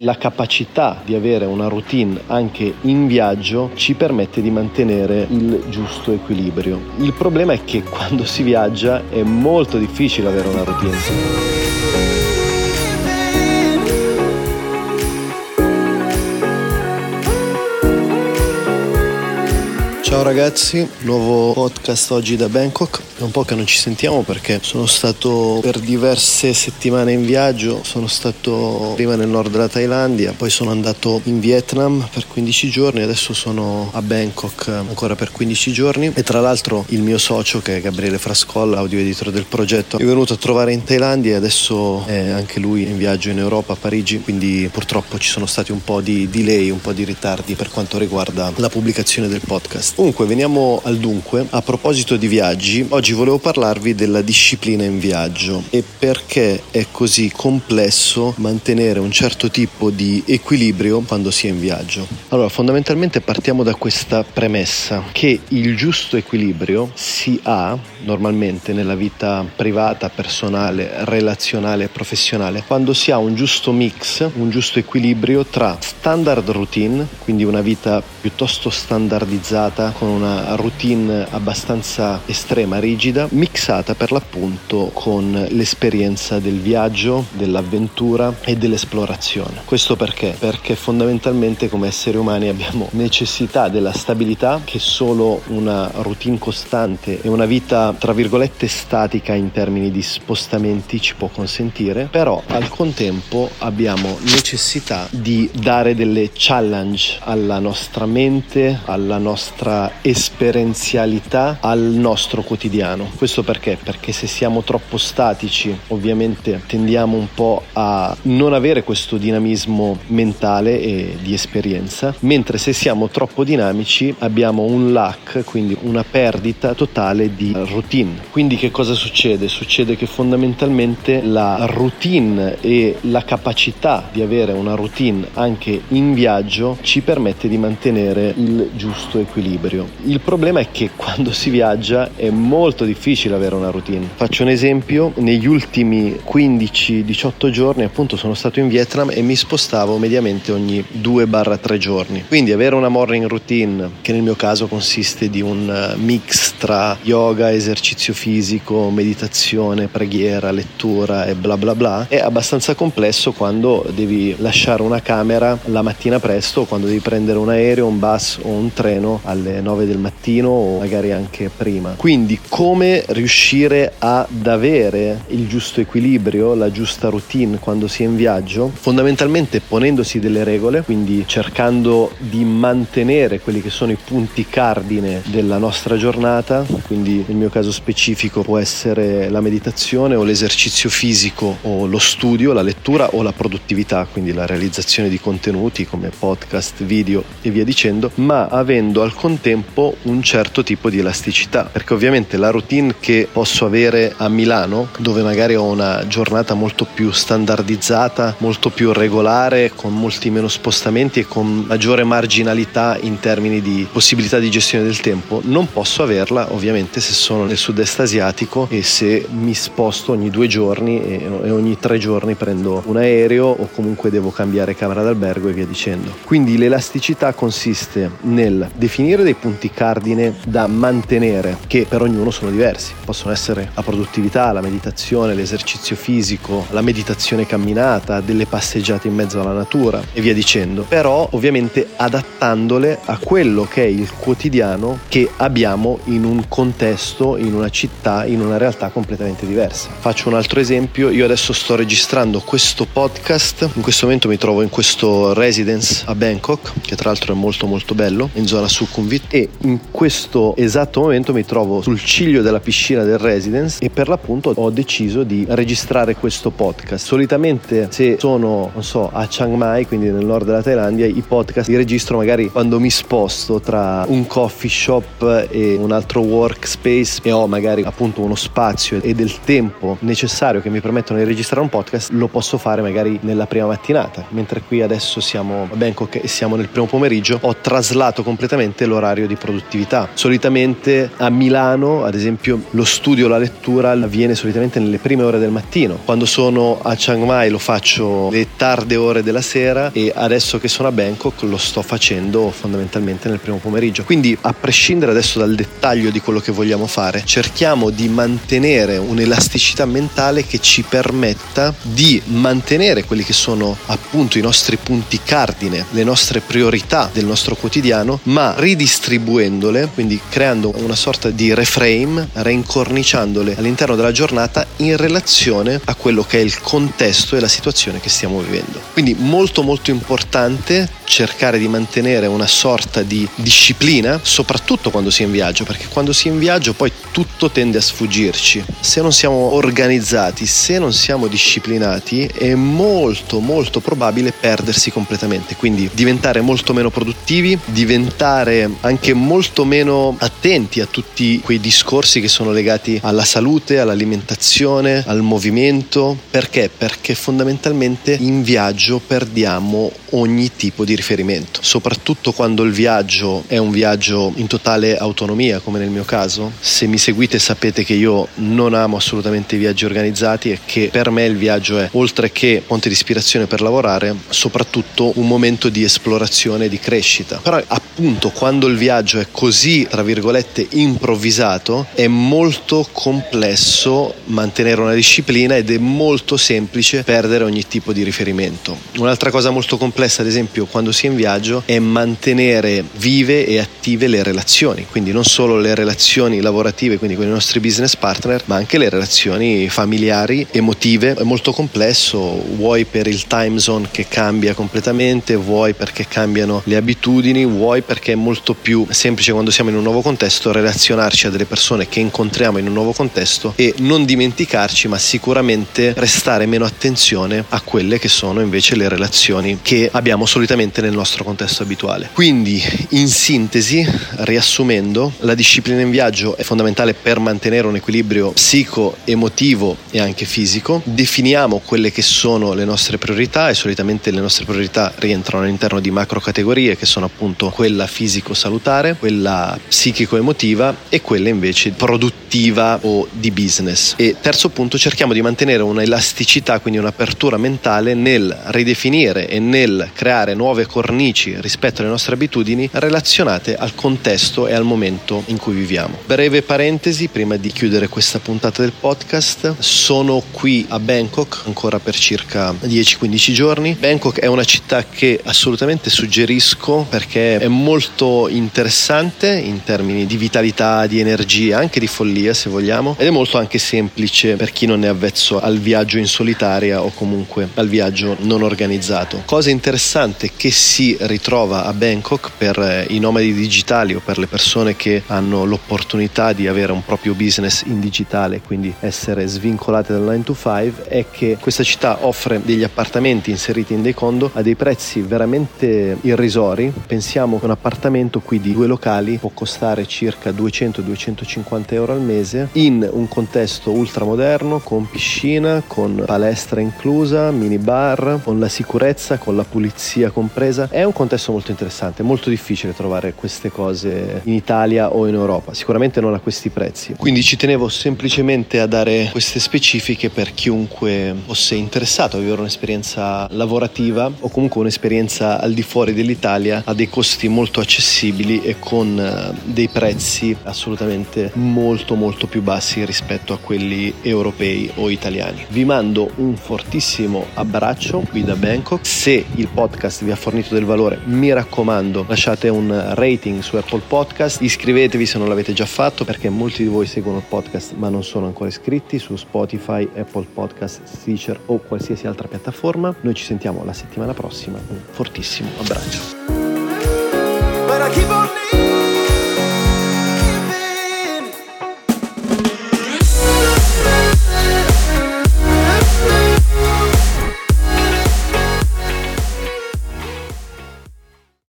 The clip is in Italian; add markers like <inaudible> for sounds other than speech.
La capacità di avere una routine anche in viaggio ci permette di mantenere il giusto equilibrio. Il problema è che quando si viaggia è molto difficile avere una routine. Ciao ragazzi, nuovo podcast oggi da Bangkok. È un po' che non ci sentiamo perché sono stato per diverse settimane in viaggio, sono stato prima nel nord della Thailandia, poi sono andato in Vietnam per 15 giorni, adesso sono a Bangkok ancora per 15 giorni. E tra l'altro il mio socio che è Gabriele Frascolla, audio editor del progetto, è venuto a trovare in Thailandia e adesso è anche lui in viaggio in Europa, a Parigi, quindi purtroppo ci sono stati un po' di delay, un po' di ritardi per quanto riguarda la pubblicazione del podcast. Comunque veniamo al dunque. A proposito di viaggi, oggi volevo parlarvi della disciplina in viaggio e perché è così complesso mantenere un certo tipo di equilibrio quando si è in viaggio. Allora, fondamentalmente partiamo da questa premessa che il giusto equilibrio si ha normalmente nella vita privata, personale, relazionale e professionale quando si ha un giusto mix, un giusto equilibrio tra standard routine, quindi una vita piuttosto standardizzata con una routine abbastanza estrema, rigida, mixata per l'appunto con l'esperienza del viaggio, dell'avventura e dell'esplorazione. Questo perché? Perché fondamentalmente come esseri umani abbiamo <laughs> necessità della stabilità che solo una routine costante e una vita tra virgolette statica in termini di spostamenti ci può consentire, però al contempo abbiamo necessità di dare delle challenge alla nostra mente, alla nostra esperienza esperienzialità al nostro quotidiano. Questo perché? Perché se siamo troppo statici, ovviamente tendiamo un po' a non avere questo dinamismo mentale e di esperienza, mentre se siamo troppo dinamici abbiamo un lack, quindi una perdita totale di routine. Quindi che cosa succede? Succede che fondamentalmente la routine e la capacità di avere una routine anche in viaggio ci permette di mantenere il giusto equilibrio. Il problema è che <laughs> quando si viaggia è molto difficile avere una routine. Faccio un esempio, negli ultimi 15-18 giorni appunto sono stato in Vietnam e mi spostavo mediamente ogni 2-3 giorni. Quindi avere una morning routine, che nel mio caso consiste di un eh, mix tra yoga, esercizio fisico, meditazione, preghiera, lettura e bla bla bla, è abbastanza complesso quando devi lasciare una camera la mattina presto quando devi prendere un aereo, un bus o un treno alle 9 del mattino o magari anche prima. Quindi come riuscire ad avere il giusto equilibrio, la giusta routine quando si è in viaggio? Fondamentalmente ponendosi delle regole, quindi cercando di mantenere quelli che sono i punti cardine della nostra giornata, quindi nel mio caso specifico può essere la meditazione o l'esercizio fisico o lo studio, la lettura o la produttività, quindi la realizzazione di contenuti come podcast, video e via dicendo, ma avendo al contempo un certo tipo di elasticità, perché ovviamente la routine che posso avere a Milano, dove magari ho una giornata molto più standardizzata, molto più regolare, con molti meno spostamenti e con maggiore marginalità in termini di possibilità di gestione del tempo, non posso averla ovviamente se sono nel sud-est asiatico e se mi sposto ogni due giorni e ogni tre giorni prendo un aereo o comunque devo cambiare camera d'albergo e via dicendo. Quindi l'elasticità consiste nel definire dei punti cardine da mantenere, che per ognuno sono diversi. Possono essere la produttività, la meditazione, l'esercizio fisico, la meditazione camminata, delle passeggiate in mezzo alla natura e via dicendo. Però ovviamente adattandole a quello che è il quotidiano che abbiamo in un contesto, in una città, in una realtà completamente diversa. Faccio un altro esempio, io adesso sto registrando questo podcast, in questo momento mi trovo in questo residence a Bangkok, che tra l'altro è molto molto bello, in zona Sukhumvit e in questo esatto momento mi trovo sul ciglio della piscina del residence e per l'appunto ho deciso di registrare questo podcast. Solitamente se sono, non so, a Chiang Mai, quindi nel nord della Thailandia, i podcast li registro magari quando mi sposto tra un coffee shop e un altro workspace e ho magari appunto uno spazio e del tempo necessario che mi permettono di registrare un podcast, lo posso fare magari nella prima mattinata, mentre qui adesso siamo a Bangkok e siamo nel primo pomeriggio, ho traslato completamente l'orario orario di produttività. Solitamente a Milano, ad esempio, lo studio, la lettura avviene solitamente nelle prime ore del mattino. Quando sono a Chiang Mai lo faccio le tarde ore della sera e adesso che sono a Bangkok lo sto facendo fondamentalmente nel primo pomeriggio. Quindi a prescindere adesso dal dettaglio di quello che vogliamo fare, cerchiamo di mantenere un'elasticità mentale che ci permetta di mantenere quelli che sono appunto i nostri punti cardine, le nostre priorità del nostro quotidiano, ma ridistribuendole, quindi creando una sorta di reframe, reincorniciandole all'interno della giornata in relazione a quello che è il contesto e la situazione che stiamo vivendo. Quindi molto molto importante cercare di mantenere una sorta di disciplina, soprattutto quando si è in viaggio, perché quando si è in viaggio poi tutto tende a sfuggirci. Se non siamo organizzati, se non siamo disciplinati, è molto molto probabile perdersi completamente, quindi diventare molto meno produttivi, diventare anche molto meno attenti a tutti quei discorsi che sono legati alla salute, all'alimentazione, al movimento. Perché? Perché fondamentalmente in viaggio perdiamo ogni tipo di riferimento, soprattutto quando il viaggio è un viaggio in totale autonomia, come nel mio caso. Se mi seguite sapete che io non amo assolutamente i viaggi organizzati e che per me il viaggio è, oltre che fonte di ispirazione per lavorare, soprattutto un momento di esplorazione e di crescita. Però appunto quando il viaggio è così, tra virgolette, improvvisato, è molto complesso mantenere una disciplina ed è molto semplice perdere ogni tipo di riferimento. Un'altra cosa molto complessa, ad esempio, quando si è in viaggio, è mantenere vive e attive le relazioni, quindi non solo le relazioni lavorative, quindi con i nostri business partner, ma anche le relazioni familiari, emotive. È molto complesso, vuoi per il time zone che cambia completamente, vuoi perché cambiano le abitudini, vuoi perché è molto più semplice quando siamo in un nuovo contesto relazionarci a delle persone che incontriamo in un nuovo contesto e non dimenticarci, ma sicuramente prestare meno attenzione a quelle che sono invece le relazioni che abbiamo solitamente nel nostro contesto abituale. Quindi, in sintesi, riassumendo, la disciplina in viaggio è fondamentale per mantenere un equilibrio psico-emotivo e anche fisico. Definiamo quelle che sono le nostre priorità e solitamente le nostre priorità rientrano all'interno di macro categorie che sono appunto quella fisico-salutare, quella psichico-emotiva e quella invece produttiva o di business. E terzo punto, cerchiamo di mantenere un'elasticità, quindi un'apertura mentale nel ridefinire e nel creare nuove cornici rispetto alle nostre abitudini relazionate al contesto e al momento in cui viviamo. Breve parentesi prima di chiudere questa puntata del podcast, sono qui a Bangkok ancora per circa 10-15 giorni. Bangkok è una città che assolutamente suggerisco perché è molto interessante in termini di vitalità, di energia, anche di follia se vogliamo, ed è molto anche semplice per chi non è avvezzo al viaggio in solitaria o comunque al viaggio non organizzato. Cosa interessante che si ritrova a Bangkok per eh, i nomadi digitali o per le persone che hanno l'opportunità di avere un proprio business in digitale, quindi essere svincolate dal 9 to 5, è che questa città offre degli appartamenti inseriti in dei condo a dei prezzi veramente irrisori. Pensiamo che un appartamento qui di due locali può costare circa 200-250 euro al mese in un contesto ultramoderno con piscina, con palestra inclusa, mini bar, con la sicurezza, con la pulizia compresa. È un contesto molto interessante, molto difficile trovare queste cose in Italia o in Europa, sicuramente non a questi prezzi. Quindi ci tenevo semplicemente a dare queste specifiche per chiunque fosse interessato a vivere un'esperienza lavorativa o comunque un'esperienza al di fuori dell'Italia a dei costi molto accessibili e con eh, dei prezzi assolutamente molto molto più bassi rispetto a quelli europei o italiani. Vi mando un fortissimo abbraccio qui da Bangkok. Se il podcast vi ha fornito del valore, mi raccomando, lasciate un rating su Apple Podcast, iscrivetevi se non l'avete già fatto perché molti di voi seguono il podcast ma non sono ancora iscritti su Spotify, Apple Podcast, Stitcher o qualsiasi altra piattaforma. Noi ci sentiamo la settimana prossima. Un fortissimo abbraccio. I keep on living.